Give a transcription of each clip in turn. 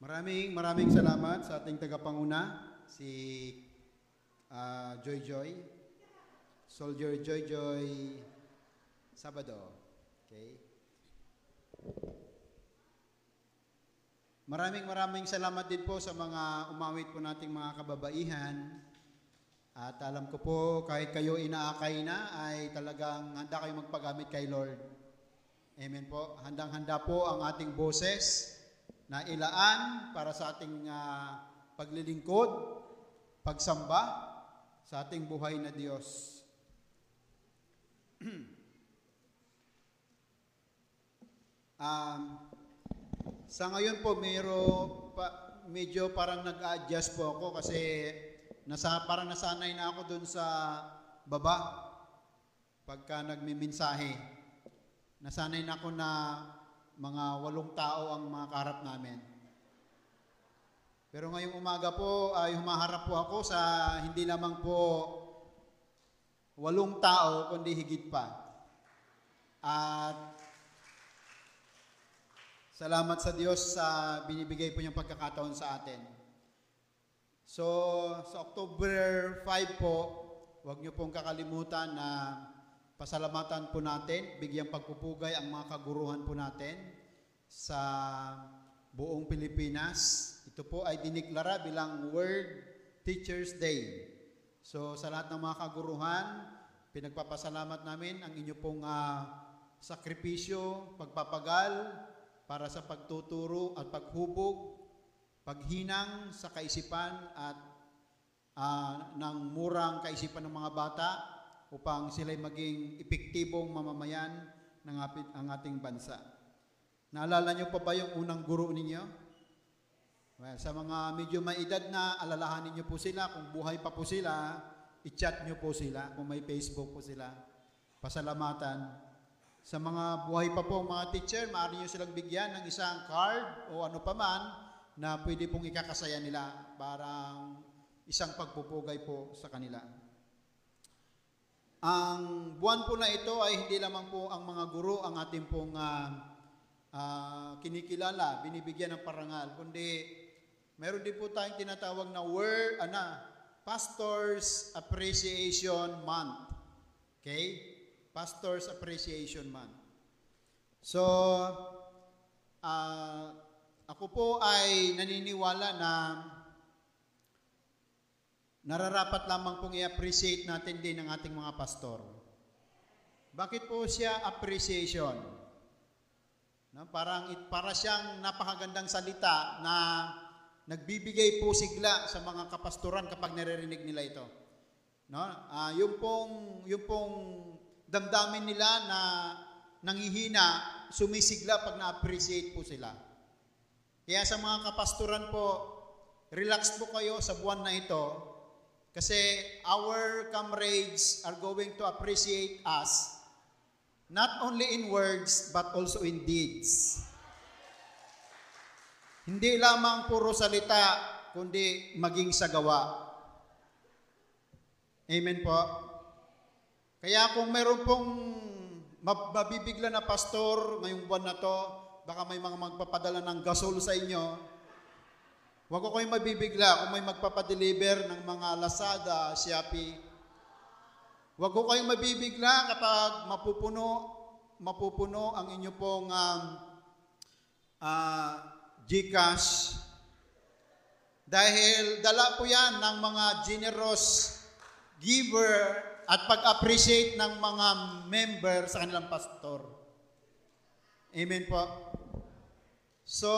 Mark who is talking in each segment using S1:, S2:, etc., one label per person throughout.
S1: Maraming maraming salamat sa ating tagapanguna, si ah, Joy Joy, Soldier Joy Joy Sabado. Okay? Maraming maraming salamat din po sa mga umawit po nating mga kababaihan. At alam ko po, kahit kayo inaakay na, ay talagang handa kayong magpagamit kay Lord. Amen po. Handang-handa po ang ating boses na ilaan para sa ating ah, paglilingkod, pagsamba sa ating buhay na Diyos. um, sa ngayon po, mayro, pa, medyo parang nag-adjust po ako kasi nasa, parang nasanay na ako dun sa baba pagka nagmiminsahe. Nasanay na ako na mga walong tao ang mga kaharap namin. Pero ngayong umaga po ay humaharap po ako sa hindi lamang po walong tao kundi higit pa. At salamat sa Diyos sa binibigay po niyang pagkakataon sa atin. So, sa October 5 po, huwag niyo pong kakalimutan na pasalamatan po natin, bigyang pagpupugay ang mga kaguruhan po natin sa buong Pilipinas. Ito po ay diniklara bilang World Teachers Day. So sa lahat ng mga kaguruhan, pinagpapasalamat namin ang inyo pong ah, sakripisyo, pagpapagal para sa pagtuturo at paghubog, paghinang sa kaisipan at ah, ng murang kaisipan ng mga bata upang sila'y maging epektibong mamamayan ng ang ating bansa. Naalala niyo pa ba yung unang guro ninyo? Well, sa mga medyo may edad na, alalahanin niyo po sila. Kung buhay pa po sila, i-chat niyo po sila. Kung may Facebook po sila, pasalamatan. Sa mga buhay pa po mga teacher, maaari niyo silang bigyan ng isang card o ano pa man na pwede pong ikakasaya nila parang isang pagpupugay po sa kanila. Ang buwan po na ito ay hindi lamang po ang mga guro ang ating pong ah, ah, kinikilala, binibigyan ng parangal, kundi meron din po tayong tinatawag na word, ana, Pastors Appreciation Month. Okay? Pastors Appreciation Month. So, ah, ako po ay naniniwala na nararapat lamang pong i-appreciate natin din ang ating mga pastor. Bakit po siya appreciation? No, parang it, para siyang napakagandang salita na nagbibigay po sigla sa mga kapastoran kapag naririnig nila ito. No? Ah, yung pong yung pong damdamin nila na nangihina, sumisigla pag na-appreciate po sila. Kaya sa mga kapastoran po, relax po kayo sa buwan na ito kasi our comrades are going to appreciate us not only in words but also in deeds. Hindi lamang puro salita, kundi maging sa gawa. Amen po. Kaya kung meron pong mab- mabibigla na pastor ngayong buwan na to, baka may mga magpapadala ng gasol sa inyo, Huwag ko kayong mabibigla kung may magpapadeliver ng mga Lazada, Shopee. Huwag ko kayong mabibigla kapag mapupuno, mapupuno ang inyo pong um, ah, Gcash. Dahil dala po yan ng mga generous giver at pag-appreciate ng mga member sa kanilang pastor. Amen po. So,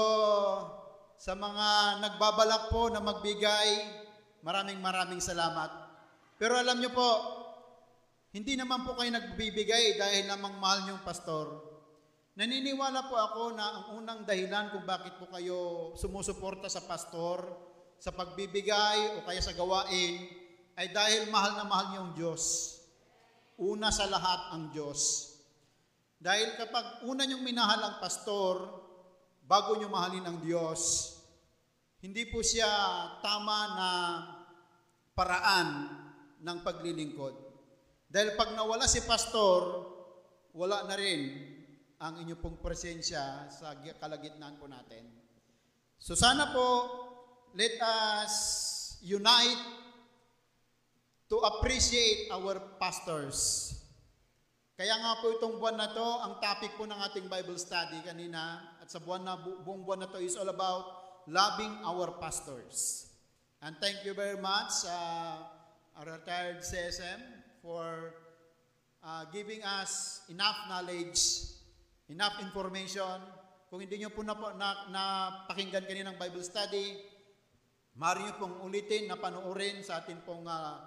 S1: sa mga nagbabalak po na magbigay, maraming maraming salamat. Pero alam nyo po, hindi naman po kayo nagbibigay dahil namang mahal niyong pastor. Naniniwala po ako na ang unang dahilan kung bakit po kayo sumusuporta sa pastor, sa pagbibigay o kaya sa gawain, ay dahil mahal na mahal niyong Diyos. Una sa lahat ang Diyos. Dahil kapag una niyong minahal ang pastor, bago niyo mahalin ang Diyos, hindi po siya tama na paraan ng paglilingkod. Dahil pag nawala si pastor, wala na rin ang inyo pong presensya sa kalagitnaan po natin. So sana po, let us unite to appreciate our pastors. Kaya nga po itong buwan na to, ang topic po ng ating Bible study kanina at sa buwan na, bu- buong buwan na to is all about loving our pastors. And thank you very much, uh, our retired CSM, for uh, giving us enough knowledge, enough information. Kung hindi nyo po na, na, na pakinggan kaninang Bible study, maaari nyo pong ulitin na panoorin sa ating pong uh,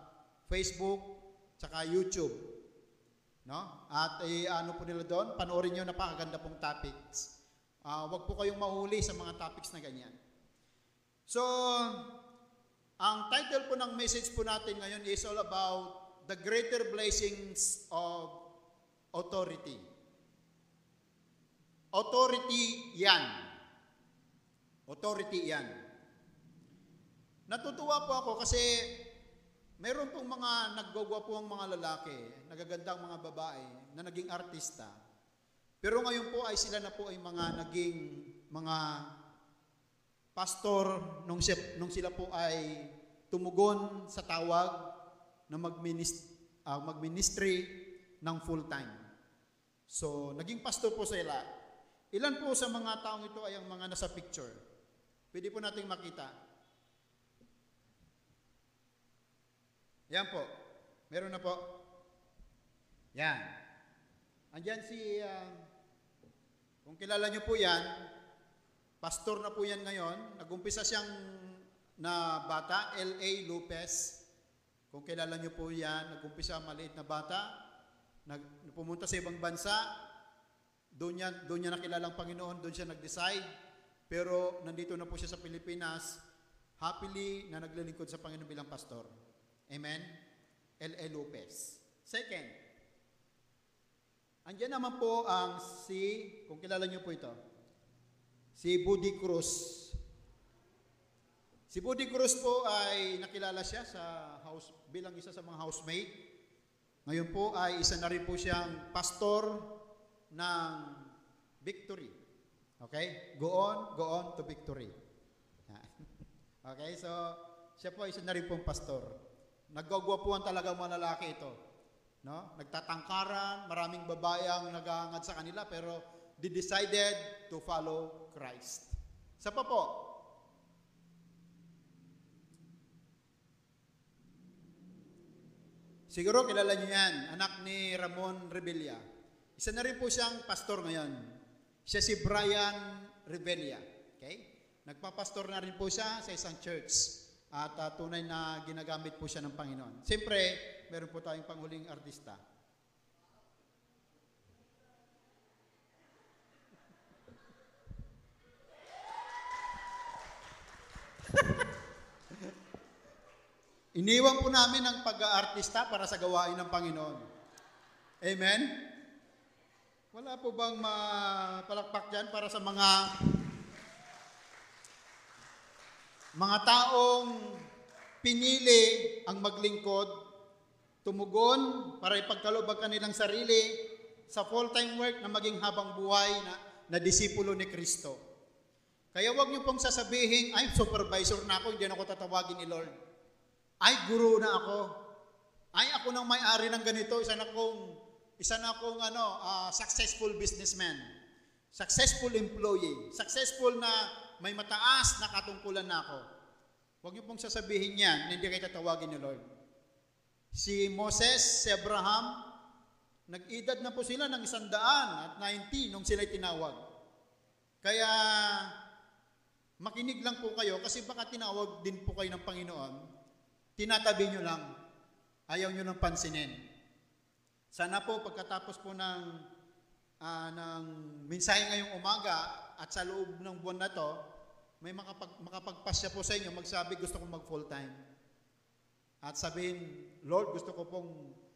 S1: Facebook, tsaka YouTube. No? At eh, ano po nila doon, panoorin nyo napakaganda pong topics. Uh, huwag po kayong mahuli sa mga topics na ganyan. So, ang title po ng message po natin ngayon is all about the greater blessings of authority. Authority yan. Authority yan. Natutuwa po ako kasi meron pong mga naggagawa po ang mga lalaki, nagagandang mga babae na naging artista. Pero ngayon po ay sila na po ay mga naging mga pastor nung, siya, nung sila po ay tumugon sa tawag na magminist, uh, magministry ng full time. So, naging pastor po sila. Ilan po sa mga taong ito ay ang mga nasa picture? Pwede po nating makita. Yan po. Meron na po. Yan. Andyan si, uh, kung kilala nyo po yan, pastor na po yan ngayon. Nagumpisa siyang na bata, L.A. Lopez. Kung kilala nyo po yan, nagumpisa maliit na bata. Nag, pumunta sa ibang bansa. Doon niya, doon niya nakilala ang Panginoon, doon siya nag-decide. Pero nandito na po siya sa Pilipinas, happily na naglilingkod sa Panginoon bilang pastor. Amen? L.A. Lopez. Second, andyan naman po ang si, kung kilala niyo po ito, si Budi Cruz. Si Budi Cruz po ay nakilala siya sa house, bilang isa sa mga housemate. Ngayon po ay isa na rin po siyang pastor ng victory. Okay? Go on, go on to victory. okay, so siya po isa na rin pong pastor. Naggagwapuan talaga mga lalaki ito. No? Nagtatangkaran, maraming babae ang nagahangad sa kanila pero they decided to follow Christ. Sa pa po, Siguro kilala niyo yan, anak ni Ramon Rebella. Isa na rin po siyang pastor ngayon. Siya si Brian Rebella. Okay? Nagpapastor na rin po siya sa isang church. At uh, tunay na ginagamit po siya ng Panginoon. Siyempre, meron po tayong panghuling artista. Iniwan po namin ang pag-aartista para sa gawain ng Panginoon. Amen? Wala po bang mapalakpak dyan para sa mga mga taong pinili ang maglingkod, tumugon para ipagkaloob ang kanilang sarili sa full-time work na maging habang buhay na, na disipulo ni Kristo. Kaya wag niyo pong sasabihin, ay supervisor na ako, hindi na ako tatawagin ni Lord. Ay, guru na ako. Ay, ako nang may-ari ng ganito. Isa na akong, isa na akong ano, uh, successful businessman. Successful employee. Successful na may mataas na katungkulan na ako. Huwag niyo pong sasabihin yan na hindi kayo tatawagin ni Lord. Si Moses, si Abraham, nag-edad na po sila ng isandaan at 90 nung sila'y tinawag. Kaya, makinig lang po kayo kasi baka tinawag din po kayo ng Panginoon tinatabi nyo lang. Ayaw nyo nang pansinin. Sana po pagkatapos po ng, uh, ng mensahe ngayong umaga at sa loob ng buwan na to, may makapag, makapagpasya po sa inyo, magsabi gusto kong mag full time. At sabihin, Lord, gusto ko pong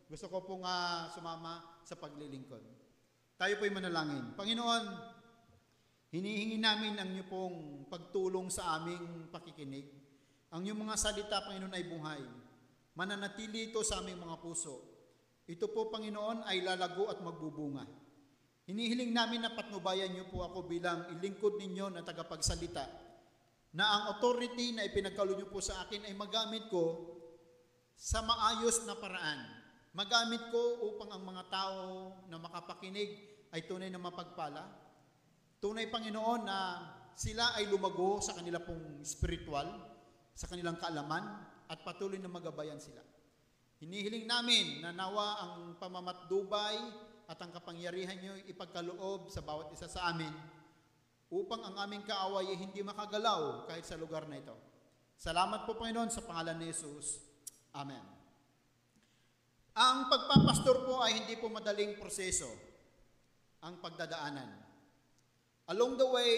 S1: gusto ko pong uh, sumama sa paglilingkod. Tayo po'y manalangin. Panginoon, hinihingi namin ang inyo pong pagtulong sa aming pakikinig. Ang iyong mga salita, Panginoon, ay buhay. Mananatili ito sa aming mga puso. Ito po, Panginoon, ay lalago at magbubunga. Hinihiling namin na patnubayan niyo po ako bilang ilingkod ninyo na tagapagsalita na ang authority na ipinagkalo niyo po sa akin ay magamit ko sa maayos na paraan. Magamit ko upang ang mga tao na makapakinig ay tunay na mapagpala. Tunay, Panginoon, na sila ay lumago sa kanila pong spiritual, sa kanilang kaalaman, at patuloy na magabayan sila. Hinihiling namin na nawa ang pamamatdubay at ang kapangyarihan niyo ipagkaloob sa bawat isa sa amin upang ang aming kaaway ay hindi makagalaw kahit sa lugar na ito. Salamat po Panginoon sa pangalan ni Jesus. Amen. Ang pagpapastor po ay hindi po madaling proseso ang pagdadaanan. Along the way,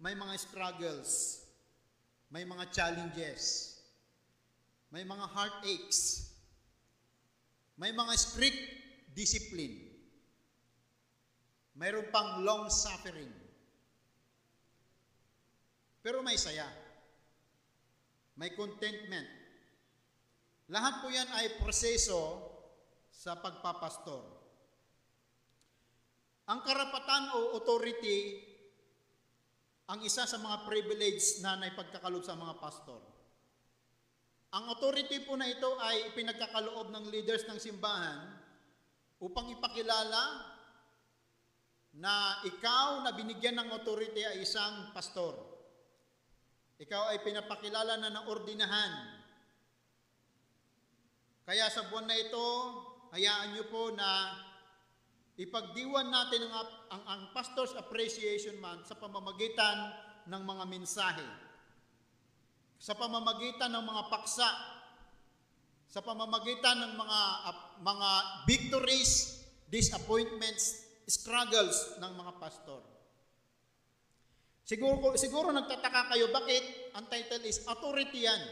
S1: may mga struggles, may mga challenges, may mga heartaches, may mga strict discipline, mayroon pang long suffering. Pero may saya. May contentment. Lahat po yan ay proseso sa pagpapastor. Ang karapatan o authority ang isa sa mga privilege na naipagkakalob sa mga pastor. Ang authority po na ito ay pinagkakaloob ng leaders ng simbahan upang ipakilala na ikaw na binigyan ng authority ay isang pastor. Ikaw ay pinapakilala na naordinahan. Kaya sa buwan na ito, hayaan niyo po na ipagdiwan natin ang, ang, ang Pastor's Appreciation Month sa pamamagitan ng mga mensahe, sa pamamagitan ng mga paksa, sa pamamagitan ng mga ap- mga victories, disappointments, struggles ng mga pastor. Siguro, siguro nagtataka kayo, bakit ang title is authority yan?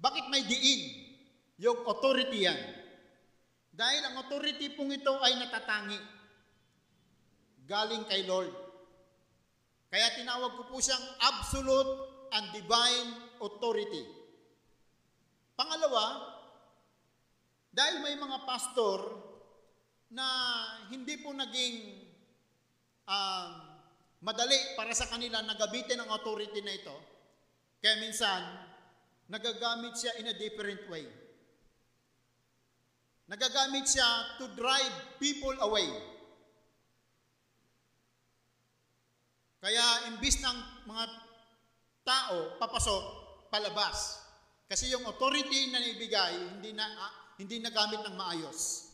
S1: Bakit may diin? Yung authority yan. Dahil ang authority pong ito ay natatangi. Galing kay Lord. Kaya tinawag ko po siyang absolute and divine authority. Pangalawa, dahil may mga pastor na hindi po naging um, madali para sa kanila na gamitin ang authority na ito, kaya minsan, nagagamit siya in a different way. Nagagamit siya to drive people away. Kaya imbis ng mga tao papasok, palabas. Kasi yung authority na naibigay, hindi na, ah, hindi nagamit ng maayos.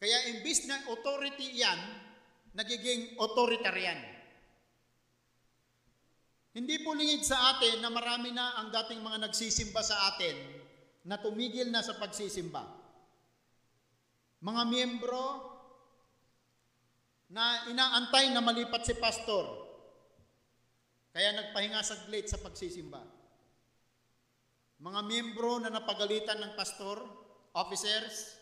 S1: Kaya imbis na authority yan, nagiging authoritarian. Hindi po lingid sa atin na marami na ang dating mga nagsisimba sa atin na tumigil na sa pagsisimba. Mga miyembro na inaantay na malipat si pastor, kaya nagpahinga saglit sa pagsisimba. Mga miyembro na napagalitan ng pastor, officers,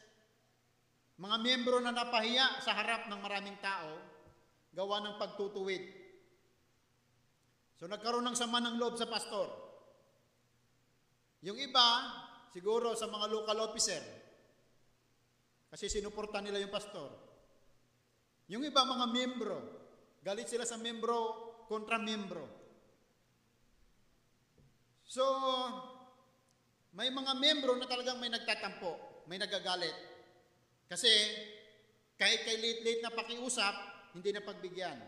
S1: mga miyembro na napahiya sa harap ng maraming tao, gawa ng pagtutuwid. So nagkaroon ng sama ng loob sa pastor. Yung iba, siguro sa mga local officer, kasi sinuporta nila yung pastor. Yung iba, mga miyembro, galit sila sa miyembro kontra miyembro. So, may mga miyembro na talagang may nagtatampo, may nagagalit. Kasi kahit kay late-late na pakiusap, hindi na pagbigyan.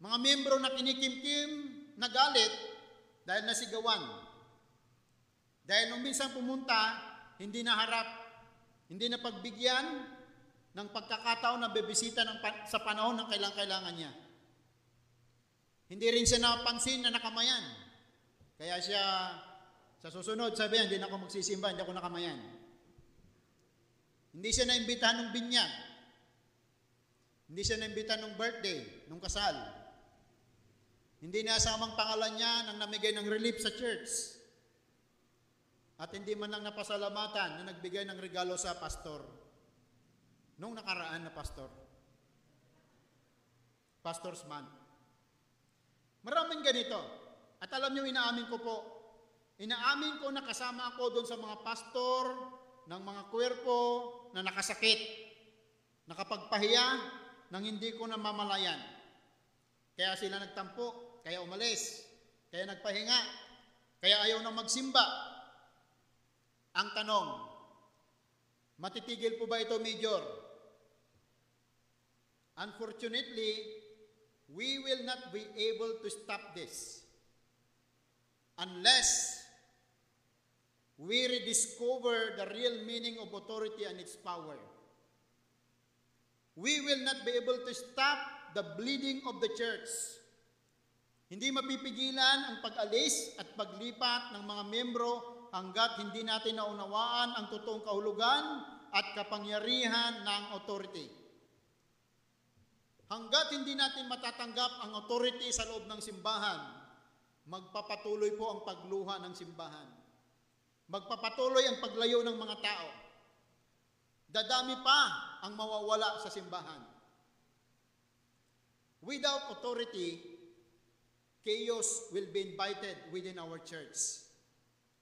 S1: Mga miyembro na kinikimkim, nagalit dahil nasigawan. Dahil nung minsan pumunta, hindi na harap, hindi na pagbigyan ng pagkakataon na bebisita ng sa panahon ng kailang-kailangan niya. Hindi rin siya napansin na nakamayan. Kaya siya, sa susunod, sabi hindi na ako magsisimba, hindi ako nakamayan. Hindi siya naimbitahan ng binyag. Hindi siya naimbitahan ng birthday, ng kasal. Hindi nasamang pangalan niya nang namigay ng relief sa church. At hindi man lang napasalamatan na nagbigay ng regalo sa pastor. Nung nakaraan na pastor. Pastor's Month. Maraming ganito. At alam niyo, inaamin ko po, inaamin ko na kasama ako doon sa mga pastor ng mga kwerpo na nakasakit, nakapagpahiya nang hindi ko namamalayan. Kaya sila nagtampo, kaya umalis, kaya nagpahinga, kaya ayaw na magsimba. Ang tanong, matitigil po ba ito, Major? Unfortunately, we will not be able to stop this unless we rediscover the real meaning of authority and its power. We will not be able to stop the bleeding of the church. Hindi mapipigilan ang pag-alis at paglipat ng mga membro hanggat hindi natin naunawaan ang totoong kahulugan at kapangyarihan ng authority. Hanggat hindi natin matatanggap ang authority sa loob ng simbahan, magpapatuloy po ang pagluha ng simbahan. Magpapatuloy ang paglayo ng mga tao. Dadami pa ang mawawala sa simbahan. Without authority, chaos will be invited within our church.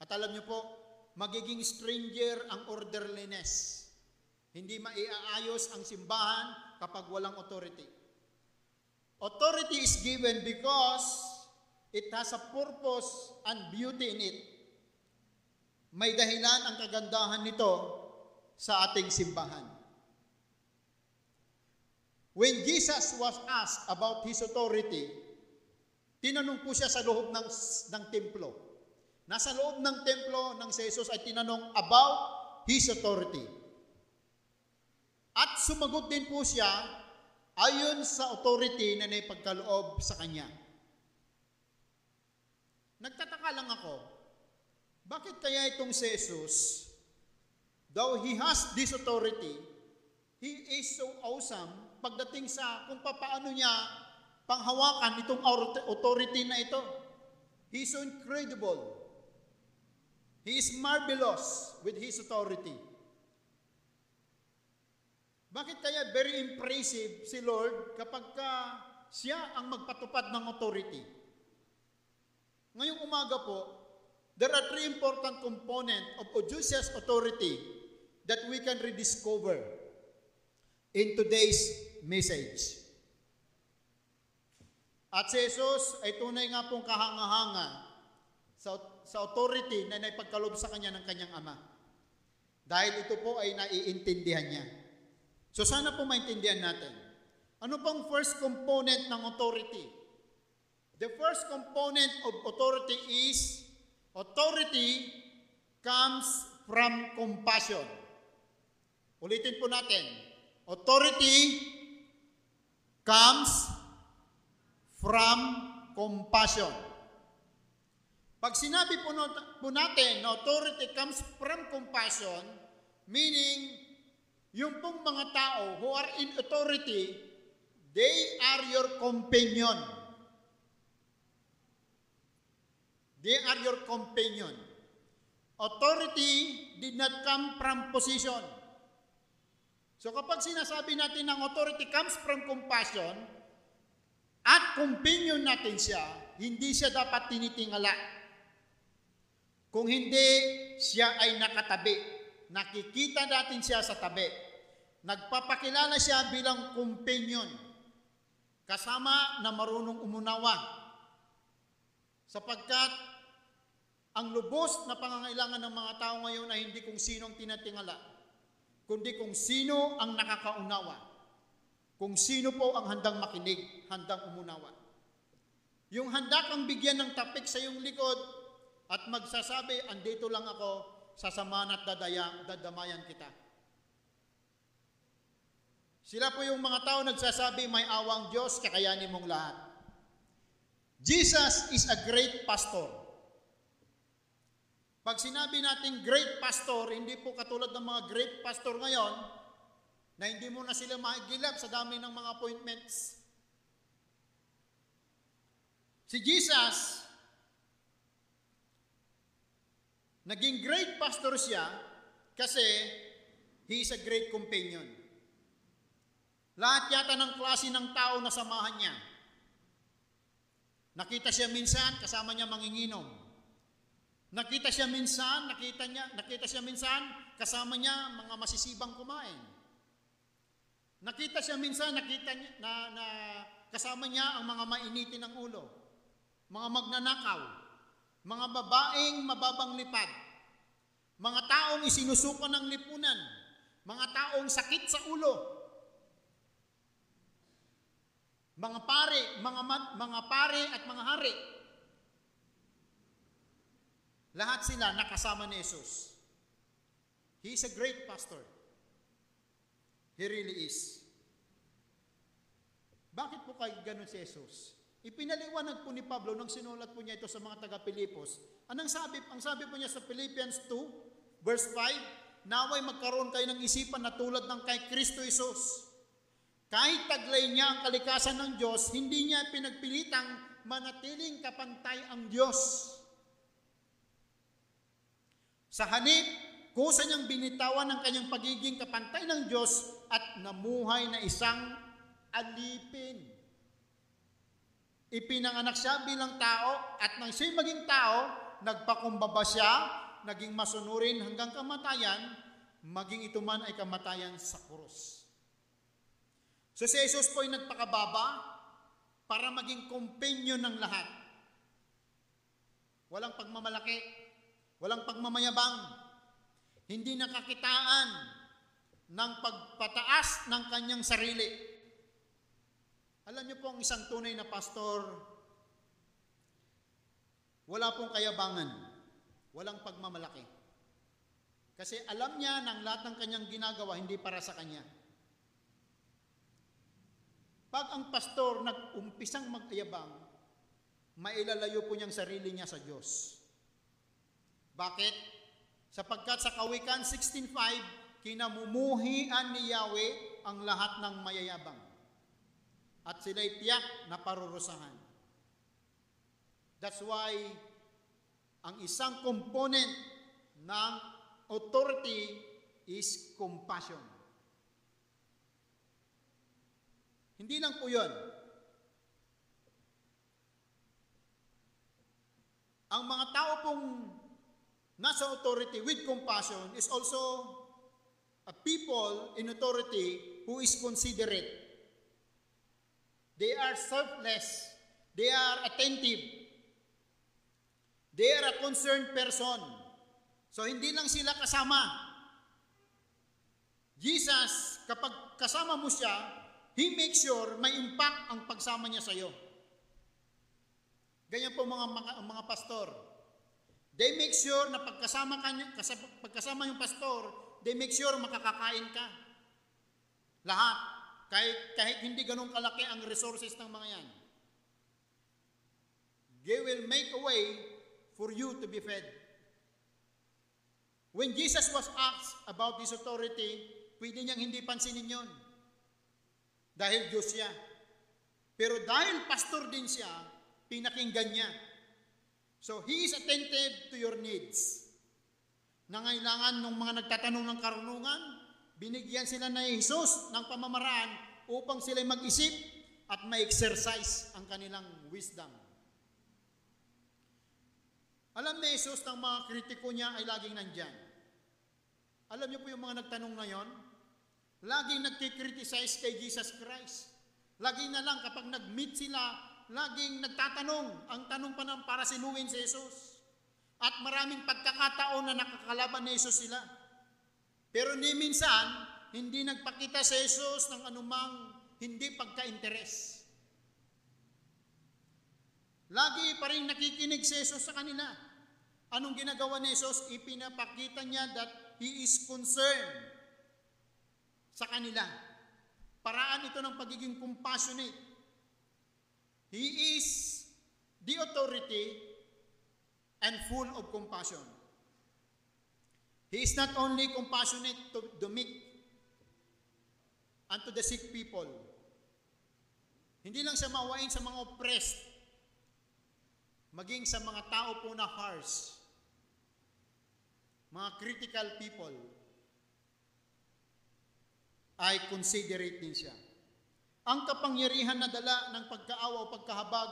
S1: At alam niyo po, magiging stranger ang orderliness. Hindi maiaayos ang simbahan kapag walang authority. Authority is given because it has a purpose and beauty in it. May dahilan ang kagandahan nito sa ating simbahan. When Jesus was asked about his authority, tinanong po siya sa loob ng, ng templo. Nasa loob ng templo ng si Jesus ay tinanong about his authority. At sumagot din po siya ayon sa authority na naipagkaloob sa kanya. Nagtataka lang ako, bakit kaya itong si Jesus, though he has this authority, he is so awesome pagdating sa kung paano niya panghawakan itong authority na ito. He is so incredible. He is marvelous with his authority. Bakit kaya very impressive si Lord kapag ka siya ang magpatupad ng authority? Ngayong umaga po, there are three important components of Odysseus authority that we can rediscover in today's message. At si Jesus ay tunay nga pong kahanga-hanga sa, sa authority na naipagkalob sa kanya ng kanyang ama. Dahil ito po ay naiintindihan niya. So sana po maintindihan natin. Ano pang first component ng authority? The first component of authority is authority comes from compassion. Ulitin po natin. Authority comes from compassion. Pag sinabi po, po natin na authority comes from compassion, meaning yung pong mga tao who are in authority, they are your companion. They are your companion. Authority did not come from position. So kapag sinasabi natin ng authority comes from compassion, at companion natin siya, hindi siya dapat tinitingala. Kung hindi, siya ay nakatabi. Nakikita natin siya sa tabi. Nagpapakilala siya bilang companion. Kasama na marunong umunawa. Sapagkat ang lubos na pangangailangan ng mga tao ngayon ay hindi kung sino ang tinatingala, kundi kung sino ang nakakaunawa. Kung sino po ang handang makinig, handang umunawa. Yung handa kang bigyan ng tapik sa iyong likod at magsasabi, andito lang ako, sasamahan at dadaya, dadamayan kita. Sila po yung mga tao nagsasabi, may awang Diyos, kakayanin mong lahat. Jesus is a great pastor. Pag sinabi natin great pastor, hindi po katulad ng mga great pastor ngayon, na hindi mo na sila makigilap sa dami ng mga appointments. Si Jesus, naging great pastor siya kasi he is a great companion. Lahat yata ng klase ng tao na samahan niya. Nakita siya minsan, kasama niya manginginom. Nakita siya minsan, nakita niya, nakita siya minsan, kasama niya mga masisibang kumain. Nakita siya minsan, nakita niya na, na kasama niya ang mga mainitin ng ulo. mga magnanakaw, mga babaeng mababang lipad, mga taong isinusuko ng lipunan, mga taong sakit sa ulo, mga pare, mga mga pare at mga hari. Lahat sila nakasama ni Jesus. He is a great pastor. He really is. Bakit po kay ganun si Jesus? Ipinaliwanag po ni Pablo nang sinulat po niya ito sa mga taga-Pilipos. Anong sabi? Ang sabi po niya sa Philippians 2, verse 5, Naway magkaroon kayo ng isipan na tulad ng kay Kristo Jesus. Kahit taglay niya ang kalikasan ng Diyos, hindi niya pinagpilitang manatiling kapantay ang Diyos. Sa hanip, kusa niyang binitawan ang kanyang pagiging kapantay ng Diyos at namuhay na isang alipin. Ipinanganak siya bilang tao at nang siya'y maging tao, nagpakumbaba siya, naging masunurin hanggang kamatayan, maging ito man ay kamatayan sa krus. So si Jesus po ay nagpakababa para maging companion ng lahat. Walang pagmamalaki, walang pagmamayabang, hindi nakakitaan ng pagpataas ng kanyang sarili. Alam niyo po ang isang tunay na pastor, wala pong kayabangan, walang pagmamalaki. Kasi alam niya ng lahat ng kanyang ginagawa hindi para sa kanya. Pag ang pastor nag-umpisang magyabang, mailalayo po niyang sarili niya sa Diyos. Bakit? Sapagkat sa Kawikan 16.5, kinamumuhian ni Yahweh ang lahat ng mayayabang. At sila'y tiyak na parurusahan. That's why ang isang component ng authority is compassion. Hindi lang po yun. Ang mga tao pong nasa authority with compassion is also a people in authority who is considerate. They are selfless. They are attentive. They are a concerned person. So hindi lang sila kasama. Jesus, kapag kasama mo siya, He makes sure may impact ang pagsama niya sa iyo. Ganyan po mga, mga, mga pastor. They make sure na pagkasama, ka, pagkasama yung pastor, they make sure makakakain ka. Lahat. Kahit, kahit hindi ganun kalaki ang resources ng mga yan. They will make a way for you to be fed. When Jesus was asked about this authority, pwede niyang hindi pansinin yon. Dahil Diyos siya. Pero dahil pastor din siya, pinakinggan niya. So, He is attentive to your needs. Nangailangan ng mga nagtatanong ng karunungan, binigyan sila na Jesus ng pamamaraan upang sila mag-isip at ma-exercise ang kanilang wisdom. Alam ni Jesus ng mga kritiko niya ay laging nandyan. Alam niyo po yung mga nagtanong na yon? Laging nagkikriticize kay Jesus Christ. Lagi na lang kapag nag-meet sila, laging nagtatanong. Ang tanong pa ng para sinuwin si Jesus. At maraming pagkakataon na nakakalaban ni Jesus sila. Pero ni minsan, hindi nagpakita si Jesus ng anumang hindi pagka-interes. Lagi pa rin nakikinig si Jesus sa kanila. Anong ginagawa ni Jesus? Ipinapakita niya that He is concerned sa kanila. Paraan ito ng pagiging compassionate. He is the authority and full of compassion. He is not only compassionate to the meek and to the sick people. Hindi lang siya mawain sa mga oppressed, maging sa mga tao po na harsh, mga critical people, ay considerate din siya. Ang kapangyarihan na dala ng pagkaawa o pagkahabag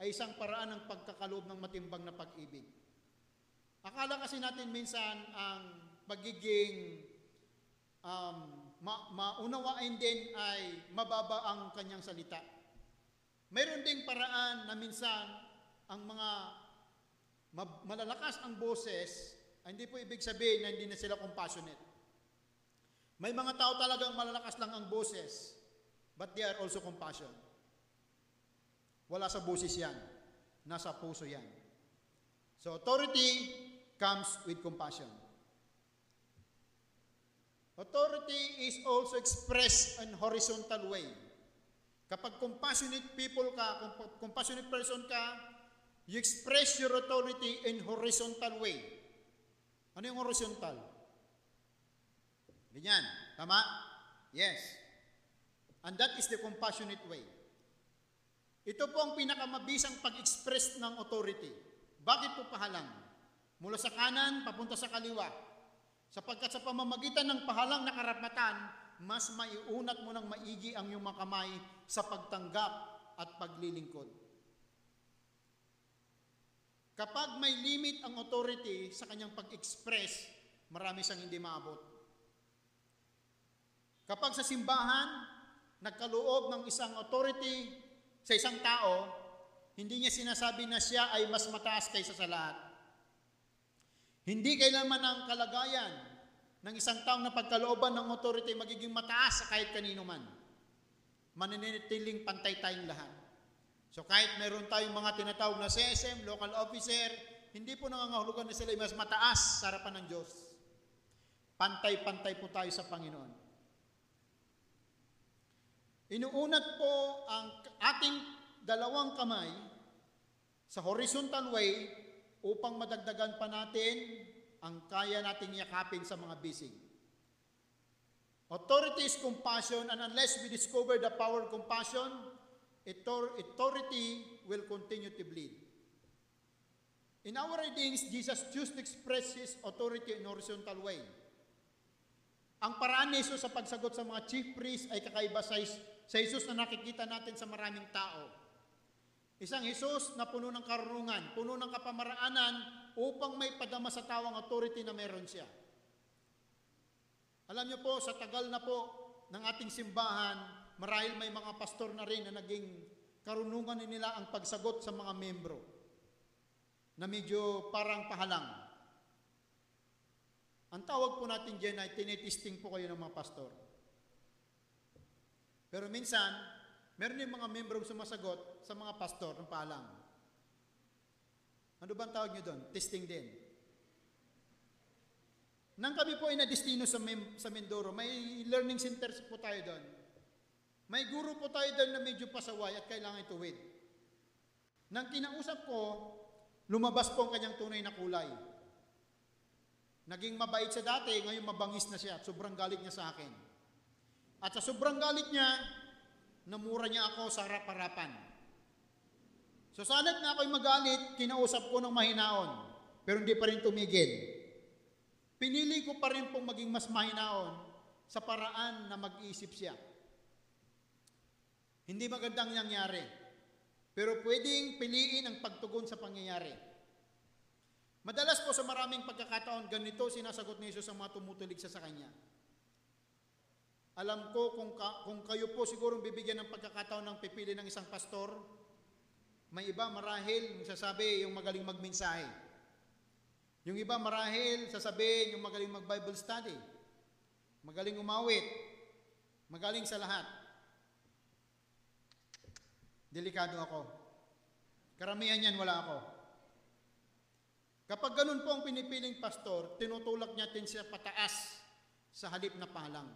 S1: ay isang paraan ng pagkakaloob ng matimbang na pag-ibig. Akala kasi natin minsan ang pagiging um, ma- maunawain din ay mababa ang kanyang salita. Mayroon ding paraan na minsan ang mga ma- malalakas ang boses, hindi po ibig sabihin na hindi na sila compassionate. May mga tao talagang malalakas lang ang boses, but they are also compassion. Wala sa boses yan. Nasa puso yan. So authority comes with compassion. Authority is also expressed in horizontal way. Kapag compassionate people ka, compassionate person ka, you express your authority in horizontal way. Ano yung horizontal? Ganyan. Tama? Yes. And that is the compassionate way. Ito po ang pinakamabisang pag-express ng authority. Bakit po pahalang? Mula sa kanan, papunta sa kaliwa. Sapagkat sa pamamagitan ng pahalang na karapatan, mas maiunat mo ng maigi ang iyong mga kamay sa pagtanggap at paglilingkod. Kapag may limit ang authority sa kanyang pag-express, marami siyang hindi maabot. Kapag sa simbahan, nagkaloob ng isang authority sa isang tao, hindi niya sinasabi na siya ay mas mataas kaysa sa lahat. Hindi kailanman ang kalagayan ng isang taong na pagkalooban ng authority magiging mataas sa kahit kanino man. Maninitiling pantay tayong lahat. So kahit meron tayong mga tinatawag na CSM, local officer, hindi po nangangahulugan na sila ay mas mataas sa harapan ng Diyos. Pantay-pantay po tayo sa Panginoon. Inuunat po ang ating dalawang kamay sa horizontal way upang madagdagan pa natin ang kaya nating yakapin sa mga bisig. Authority is compassion and unless we discover the power of compassion, authority will continue to bleed. In our readings, Jesus chose to express His authority in horizontal way. Ang paraan ni Jesus sa pagsagot sa mga chief priests ay kakaiba sa, sa Jesus na nakikita natin sa maraming tao. Isang Jesus na puno ng karunungan, puno ng kapamaraanan upang may padama sa tawang authority na meron siya. Alam niyo po, sa tagal na po ng ating simbahan, marahil may mga pastor na rin na naging karunungan nila ang pagsagot sa mga membro na medyo parang pahalang. Ang tawag po natin dyan ay tinitesting po kayo ng mga pastor. Pero minsan, meron yung mga membro sumasagot sa mga pastor ng pahalang. Ano ba ang tawag nyo doon? Testing din. Nang kami po ay na-destino sa, Mem- sa Mindoro, may learning centers po tayo doon. May guro po tayo doon na medyo pasaway at kailangan ituwid. Nang kinausap ko, lumabas po ang kanyang tunay na kulay. Naging mabait siya dati, ngayon mabangis na siya at sobrang galit niya sa akin. At sa sobrang galit niya, namura niya ako sa harap-harapan. So sanat na ako'y magalit, kinausap ko ng mahinaon, pero hindi pa rin tumigil. Pinili ko pa rin pong maging mas mahinaon sa paraan na mag-iisip siya. Hindi magandang nangyari, pero pwedeng piliin ang pagtugon sa pangyayari. Madalas po sa maraming pagkakataon, ganito sinasagot ni Jesus ang mga tumutulig sa sa Kanya. Alam ko kung, ka, kung kayo po siguro bibigyan ng pagkakataon ng pipili ng isang pastor, may iba marahil sasabi yung magaling magmensahe. Yung iba marahil sasabihin yung magaling mag-Bible study. Magaling umawit. Magaling sa lahat. Delikado ako. Karamihan yan wala ako. Kapag ganun po ang pinipiling pastor, tinutulak niya din siya pataas sa halip na palang.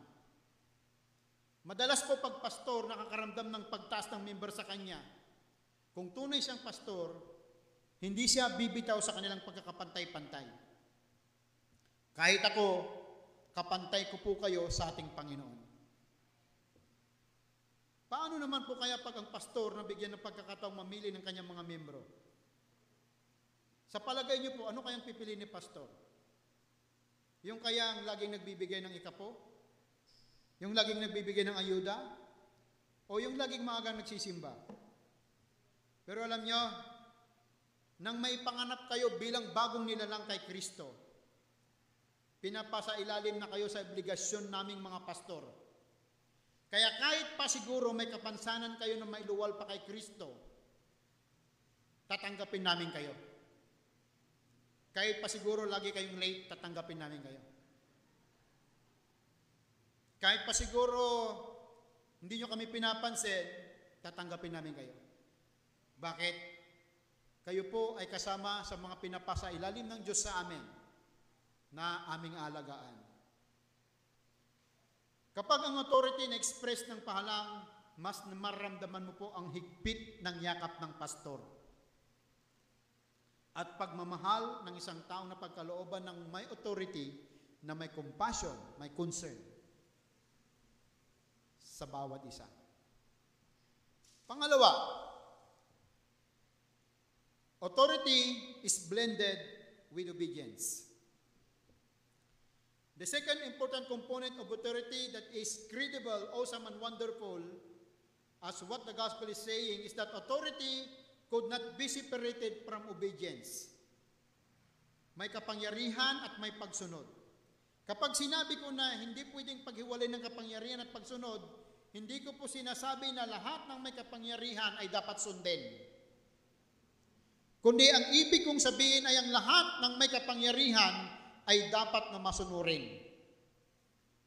S1: Madalas po pag pastor nakakaramdam ng pagtaas ng member sa kanya, kung tunay siyang pastor, hindi siya bibitaw sa kanilang pagkakapantay-pantay. Kahit ako, kapantay ko po kayo sa ating Panginoon. Paano naman po kaya pag ang pastor nabigyan ng pagkakataong mamili ng kanyang mga membro? Sa palagay niyo po, ano kayang pipili ni pastor? Yung kayang laging nagbibigay ng ikapo? Yung laging nagbibigay ng ayuda? O yung laging maagang nagsisimba? Pero alam nyo, nang may panganap kayo bilang bagong nilalang kay Kristo, pinapasa ilalim na kayo sa obligasyon naming mga pastor. Kaya kahit pa siguro may kapansanan kayo na mailuwal pa kay Kristo, tatanggapin namin kayo. Kahit pa siguro lagi kayong late, tatanggapin namin kayo. Kahit pa siguro hindi nyo kami pinapansin, tatanggapin namin kayo. Bakit? Kayo po ay kasama sa mga pinapasa ilalim ng Diyos sa amin na aming alagaan. Kapag ang authority na-express ng pahalang, mas maramdaman mo po ang higpit ng yakap ng pastor. At pagmamahal ng isang taong na pagkalooban ng may authority na may compassion, may concern sa bawat isa. Pangalawa, authority is blended with obedience. The second important component of authority that is credible, awesome, and wonderful, as what the gospel is saying, is that authority could not be separated from obedience. May kapangyarihan at may pagsunod. Kapag sinabi ko na hindi pwedeng paghiwalay ng kapangyarihan at pagsunod, hindi ko po sinasabi na lahat ng may kapangyarihan ay dapat sundin. Kundi ang ibig kong sabihin ay ang lahat ng may kapangyarihan ay dapat na masunurin.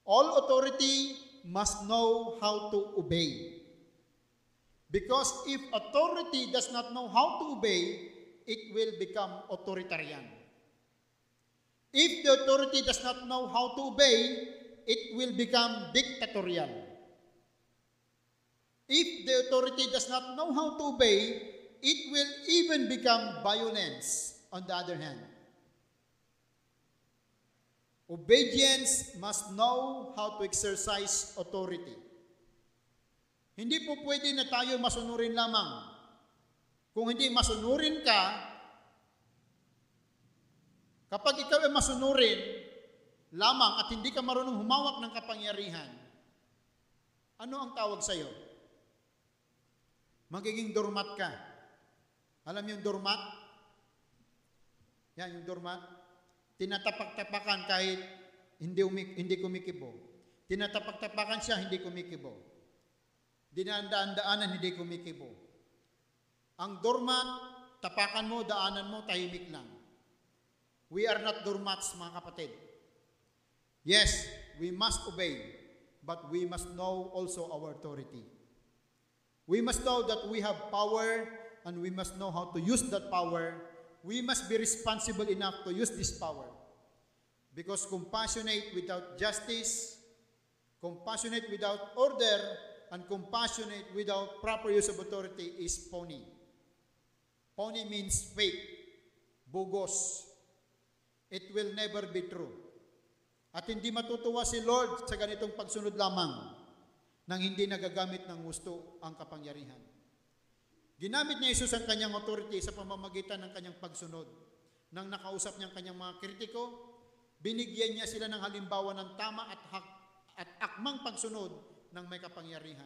S1: All authority must know how to obey. Because if authority does not know how to obey, it will become authoritarian. If the authority does not know how to obey, it will become dictatorial. If the authority does not know how to obey, it will even become violence on the other hand. Obedience must know how to exercise authority. Hindi po pwede na tayo masunurin lamang. Kung hindi masunurin ka, kapag ikaw ay masunurin lamang at hindi ka marunong humawak ng kapangyarihan, ano ang tawag sa iyo? Magiging dormat ka. Alam yung dormat? Yan, yung dormat tinatapak-tapakan kahit hindi, umik, hindi kumikibo. Tinatapak-tapakan siya, hindi kumikibo. Dinandaan-daanan, hindi kumikibo. Ang doormat, tapakan mo, daanan mo, tahimik lang. We are not doormats, mga kapatid. Yes, we must obey, but we must know also our authority. We must know that we have power and we must know how to use that power we must be responsible enough to use this power. Because compassionate without justice, compassionate without order, and compassionate without proper use of authority is phony. Phony means fake, bugos. It will never be true. At hindi matutuwa si Lord sa ganitong pagsunod lamang nang hindi nagagamit ng gusto ang kapangyarihan. Ginamit ni Jesus ang kanyang authority sa pamamagitan ng kanyang pagsunod. Nang nakausap niya ang kanyang mga kritiko, binigyan niya sila ng halimbawa ng tama at, hak, at akmang pagsunod ng may kapangyarihan.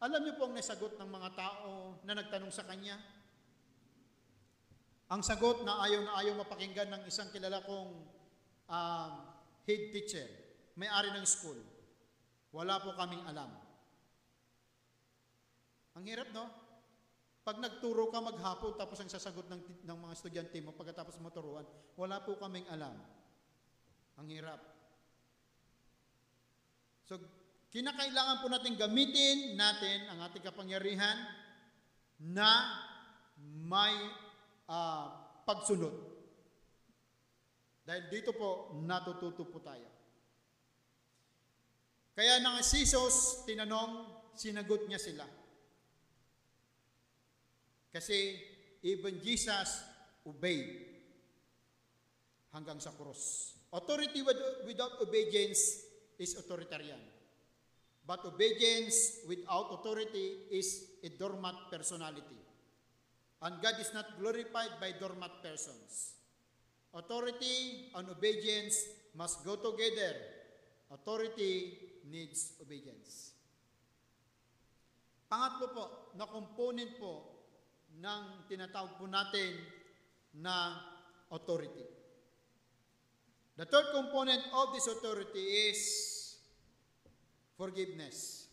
S1: Alam niyo po ang nasagot ng mga tao na nagtanong sa kanya? Ang sagot na ayaw na ayaw mapakinggan ng isang kilala kong uh, head teacher, may-ari ng school. Wala po kaming alam. Ang hirap, no? Pag nagturo ka maghapon tapos ang sasagot ng, ng mga estudyante mo pagkatapos mo turuan, wala po kaming alam. Ang hirap. So, kinakailangan po natin gamitin natin ang ating kapangyarihan na may uh, pagsunod. Dahil dito po, natututo po tayo. Kaya nang si Jesus, tinanong, sinagot niya sila. Kasi even Jesus obeyed hanggang sa cross. Authority without obedience is authoritarian. But obedience without authority is a dormant personality. And God is not glorified by dormant persons. Authority and obedience must go together. Authority needs obedience. Pangatlo po, na component po ng tinatawag po natin na authority. The third component of this authority is forgiveness.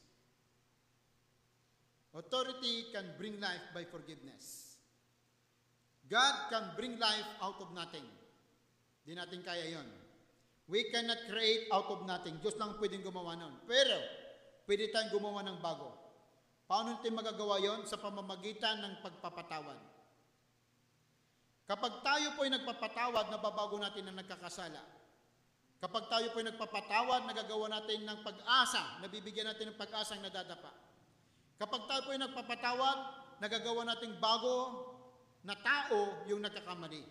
S1: Authority can bring life by forgiveness. God can bring life out of nothing. Di natin kaya yon. We cannot create out of nothing. Diyos lang pwedeng gumawa nun. Pero, pwede tayong gumawa ng bago. Paano natin magagawa yon? Sa pamamagitan ng pagpapatawad. Kapag tayo po ay nagpapatawad, nababago natin ang nagkakasala. Kapag tayo po ay nagpapatawad, nagagawa natin ng pag-asa, nabibigyan natin ng pag-asa ang nadadapa. Kapag tayo po ay nagpapatawad, nagagawa nating bago na tao yung nagkakamali.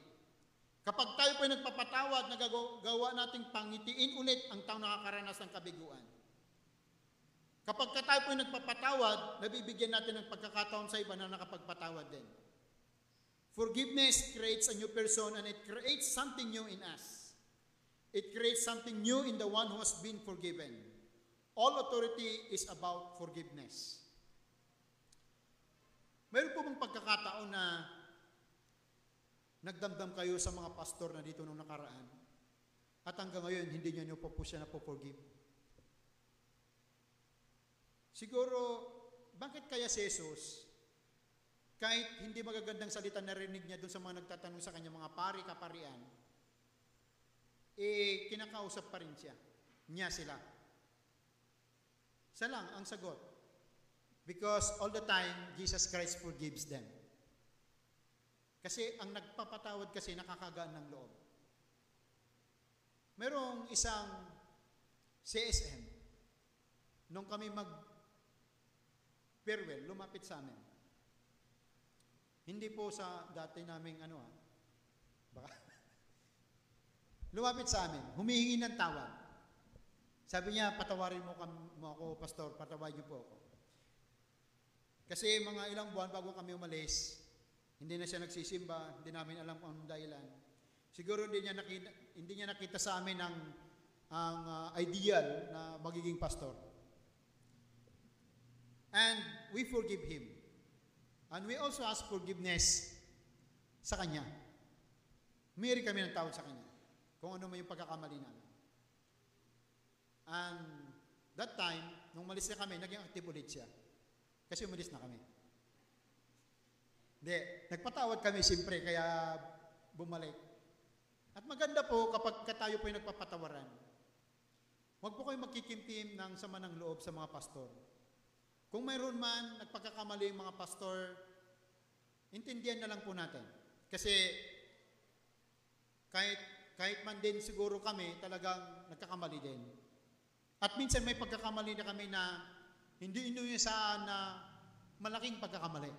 S1: Kapag tayo po ay nagpapatawad, nagagawa nating pangitiin ulit ang tao nakakaranas ng kabiguan. Kapag ka tayo po ay nagpapatawad, nabibigyan natin ng pagkakataon sa iba na nakapagpatawad din. Forgiveness creates a new person and it creates something new in us. It creates something new in the one who has been forgiven. All authority is about forgiveness. Meron po bang pagkakataon na nagdamdam kayo sa mga pastor na dito nung nakaraan at hanggang ngayon hindi nyo po po siya na po forgive? Siguro, bakit kaya si Jesus, kahit hindi magagandang salita narinig niya doon sa mga nagtatanong sa kanya, mga pari, kaparian, eh, kinakausap pa rin siya. Niya sila. Isa lang ang sagot. Because all the time, Jesus Christ forgives them. Kasi ang nagpapatawad kasi nakakagaan ng loob. Merong isang CSM, nung kami mag farewell, lumapit sa amin. Hindi po sa dati naming ano ah, baka, lumapit sa amin, humihingi ng tawad. Sabi niya, patawarin mo, kam- mo ako, pastor, patawarin niyo po ako. Kasi mga ilang buwan bago kami umalis, hindi na siya nagsisimba, hindi namin alam kung dahilan. Siguro hindi niya nakita, hindi niya nakita sa amin ang, ang uh, ideal na magiging pastor. And we forgive him. And we also ask forgiveness sa kanya. Miri kami ng tawad sa kanya. Kung ano man yung pagkakamali namin. And that time, nung malis na kami, naging active ulit siya. Kasi umalis na kami. Hindi, nagpatawad kami siyempre, kaya bumalik. At maganda po kapag tayo po ay nagpapatawaran. Huwag po kayo magkikimtim ng sama ng loob sa mga pastor. Kung mayroon man nagpagkakamali yung mga pastor, intindihan na lang po natin. Kasi kahit, kahit man din siguro kami, talagang nagkakamali din. At minsan may pagkakamali na kami na hindi inuusahan na malaking pagkakamali.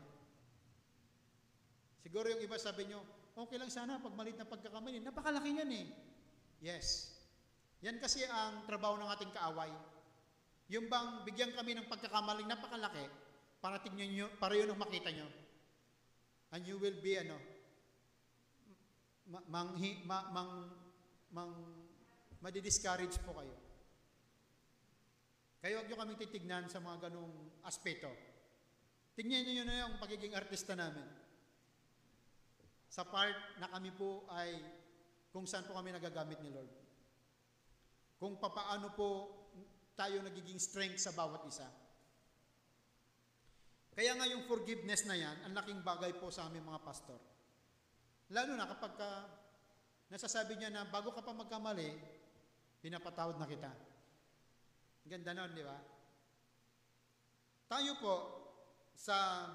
S1: Siguro yung iba sabi nyo, okay lang sana pag malit na pagkakamali. Napakalaki yan eh. Yes. Yan kasi ang trabaho ng ating kaaway. Yung bang bigyan kami ng pagkakamaling napakalaki para tingnan nyo, para yun ang makita nyo. And you will be ano, mang, mang, mang, mang madi-discourage po kayo. Kaya huwag nyo kaming titignan sa mga ganong aspeto. Tingnan nyo na yung pagiging artista namin. Sa part na kami po ay kung saan po kami nagagamit ni Lord. Kung papaano po tayo nagiging strength sa bawat isa. Kaya nga yung forgiveness na yan, ang laking bagay po sa aming mga pastor. Lalo na kapag ka, nasasabi niya na bago ka pa magkamali, pinapatawad na kita. Ganda nun, di ba? Tayo po sa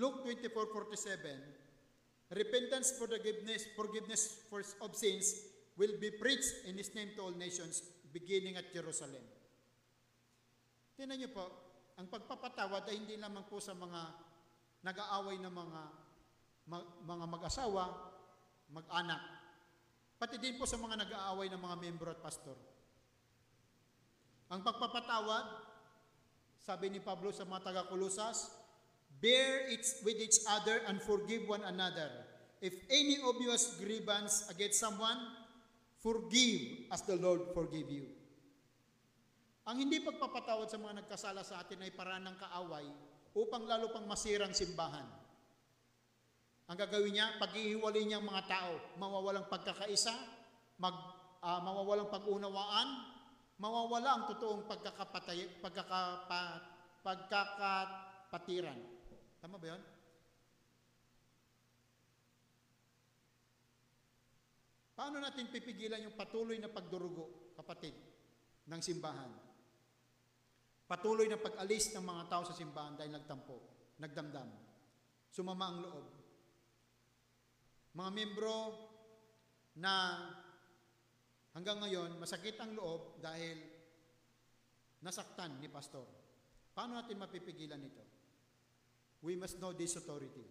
S1: Luke 24:47, repentance for forgiveness, forgiveness for, of sins will be preached in His name to all nations, beginning at Jerusalem. Tingnan niyo po, ang pagpapatawad ay hindi lamang po sa mga nag-aaway na mga mga mag-asawa, mag-anak, pati din po sa mga nag-aaway ng mga membro at pastor. Ang pagpapatawad, sabi ni Pablo sa mga taga-Kulosas, bear it with each other and forgive one another. If any of you has grievance against someone, forgive as the Lord forgive you. Ang hindi pagpapatawad sa mga nagkasala sa atin ay paraan ng kaaway upang lalo pang masirang simbahan. Ang gagawin niya, pag-ihiwalay niya ang mga tao, mawawalang pagkakaisa, mag, uh, mawawalang pag-unawaan, mawawala ang totoong pagkakapatay, pagkakapa, pagkakapatiran. Tama ba yun? Paano natin pipigilan yung patuloy na pagdurugo, kapatid, ng simbahan? Patuloy na pag-alis ng mga tao sa simbahan dahil nagtampo, nagdamdam, sumama ang loob. Mga membro na hanggang ngayon masakit ang loob dahil nasaktan ni pastor. Paano natin mapipigilan ito? We must know this authority.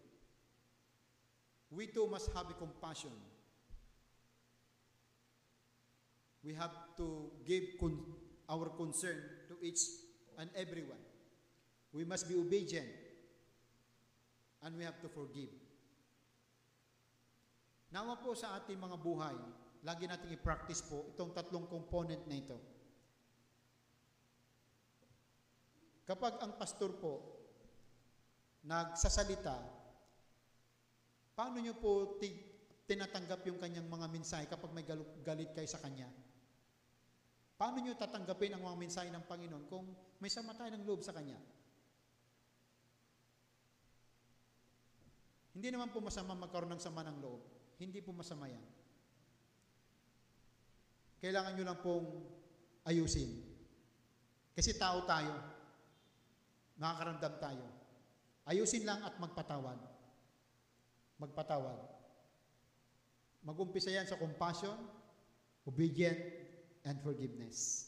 S1: We too must have compassion. We have to give con- our concern to each and everyone. We must be obedient. And we have to forgive. Nawa po sa ating mga buhay, lagi nating i-practice po itong tatlong component na ito. Kapag ang pastor po nagsasalita, paano nyo po ti- tinatanggap yung kanyang mga mensahe kapag may galit kayo sa kanya? Paano nyo tatanggapin ang mga mensahe ng Panginoon kung may sama tayo ng loob sa kanya? Hindi naman po masama magkaroon ng sama ng loob. Hindi po masama yan. Kailangan nyo lang pong ayusin. Kasi tao tayo. Nakakaramdam tayo. Ayusin lang at magpatawad. Magpatawad. Mag-umpisa yan sa compassion, obedient, and forgiveness.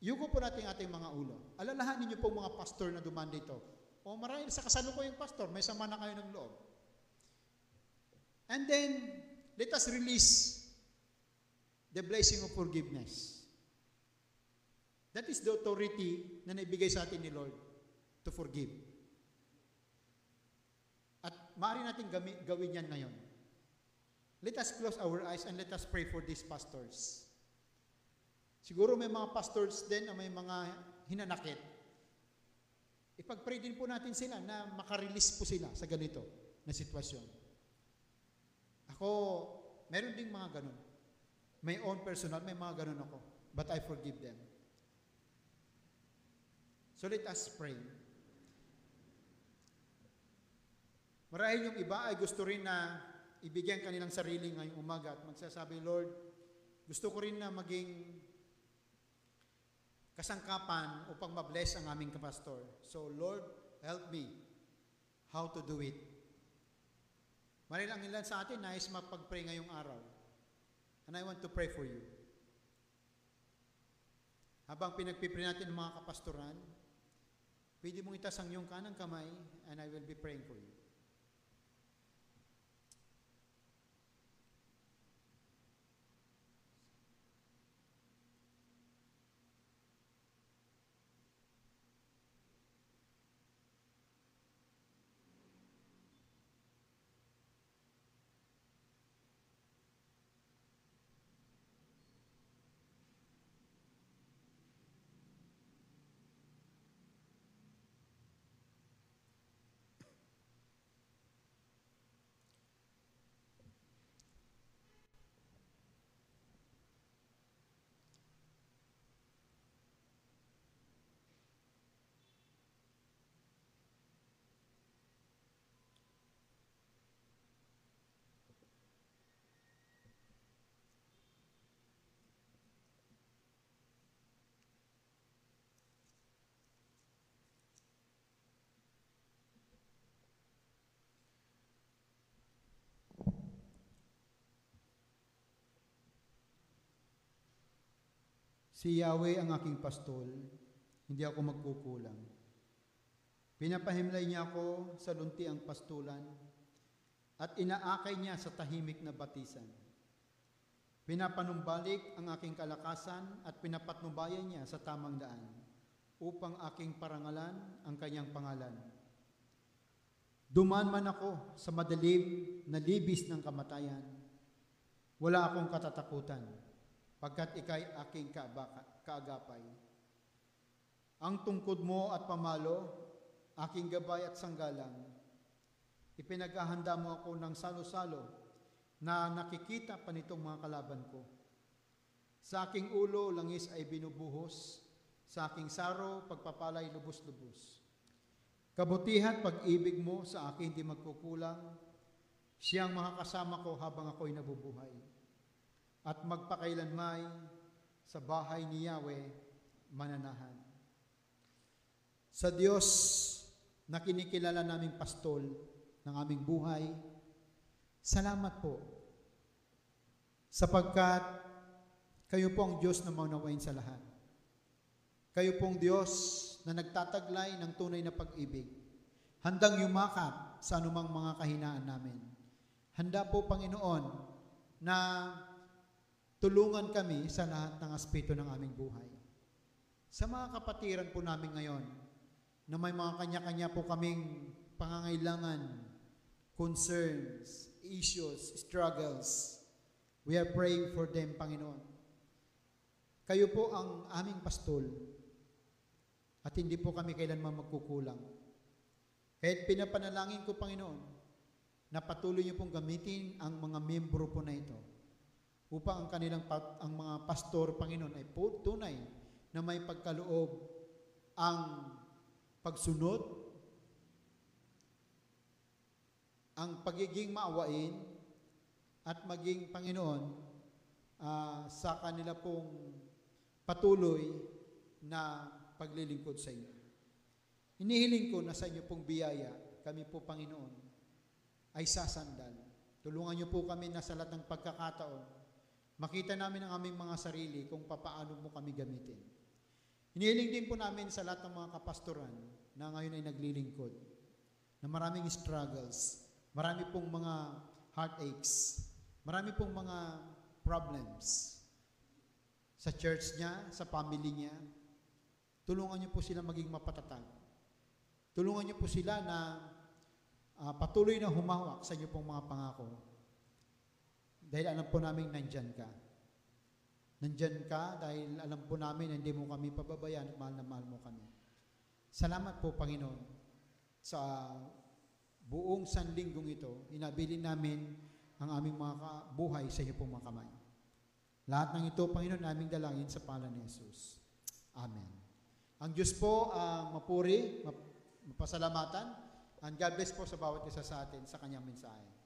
S1: Yuko po natin ating mga ulo. Alalahanin niyo po mga pastor na duman dito. O marahil sa kasalukuyang pastor, may sama na kayo ng loob. And then, let us release the blessing of forgiveness. That is the authority na naibigay sa atin ni Lord to forgive. At maaari natin gawin yan ngayon. Let us close our eyes and let us pray for these pastors. Siguro may mga pastors din na may mga hinanakit. Ipag-pray din po natin sila na makarelease po sila sa ganito na sitwasyon. Ako, meron ding mga ganun. May own personal, may mga ganun ako. But I forgive them. So let us pray. Marahil yung iba ay gusto rin na ibigyan kanilang sarili ngayong umaga at magsasabi, Lord, gusto ko rin na maging kasangkapan upang mabless ang aming kapastor. So, Lord, help me how to do it. Marahil ang ilan sa atin nais mapag-pray ngayong araw. And I want to pray for you. Habang pinagpipray natin ang mga kapastoran, pwede mong itas ang iyong kanang kamay and I will be praying for you. Si Yahweh ang aking pastol, hindi ako magkukulang. Pinapahimlay niya ako sa lunti ang pastulan at inaakay niya sa tahimik na batisan. Pinapanumbalik ang aking kalakasan at pinapatnubayan niya sa tamang daan upang aking parangalan ang kanyang pangalan. Duman man ako sa madilim na libis ng kamatayan, wala akong katatakutan pagkat ikay aking kaabaka- kaagapay. Ang tungkod mo at pamalo, aking gabay at sanggalang, ipinaghahanda mo ako ng salo-salo na nakikita pa nitong mga kalaban ko. Sa aking ulo, langis ay binubuhos, sa aking saro, pagpapalay lubos-lubos. Kabutihan, pag-ibig mo sa akin di magkukulang, Siyang makakasama ko habang ako'y nabubuhay. At magpakailanmay sa bahay ni Yahweh mananahan. Sa Diyos na kinikilala naming pastol ng aming buhay, salamat po sapagkat kayo po ang Diyos na maunawain sa lahat. Kayo pong Diyos na nagtataglay ng tunay na pag-ibig. Handang yumakap sa anumang mga kahinaan namin. Handa po, Panginoon, na tulungan kami sa lahat ng aspeto ng aming buhay. Sa mga kapatiran po namin ngayon, na may mga kanya-kanya po kaming pangangailangan, concerns, issues, struggles, we are praying for them, Panginoon. Kayo po ang aming pastol at hindi po kami kailanman magkukulang. Kahit pinapanalangin ko, Panginoon, na patuloy niyo pong gamitin ang mga membro po na ito upang ang kanilang ang mga pastor, Panginoon, ay tunay na may pagkaloob ang pagsunod, ang pagiging maawain, at maging Panginoon ah, sa kanila pong patuloy na paglilingkod sa inyo. Inihiling ko na sa inyo pong biyaya, kami po Panginoon, ay sasandal. Tulungan niyo po kami na sa lahat ng pagkakataon, makita namin ang aming mga sarili kung papaano mo kami gamitin. Inihiling din po namin sa lahat ng mga kapastoran na ngayon ay naglilingkod, na maraming struggles, marami pong mga heartaches, marami pong mga problems sa church niya, sa family niya. Tulungan niyo po sila maging mapatatag. Tulungan niyo po sila na ah, patuloy na humawak sa inyo pong mga pangako. Dahil alam po namin nandyan ka. Nandyan ka dahil alam po namin na hindi mo kami pababayaan at mahal na mahal mo kami. Salamat po, Panginoon, sa buong sanlinggong ito, inabilin namin ang aming mga buhay sa iyo pong mga kamay. Lahat ng ito, Panginoon, naming dalangin sa pangalan ni Jesus. Amen. Ang Diyos po ang mapuri, map- mapasalamatan, and God bless po sa bawat isa sa atin sa kanyang mensahe.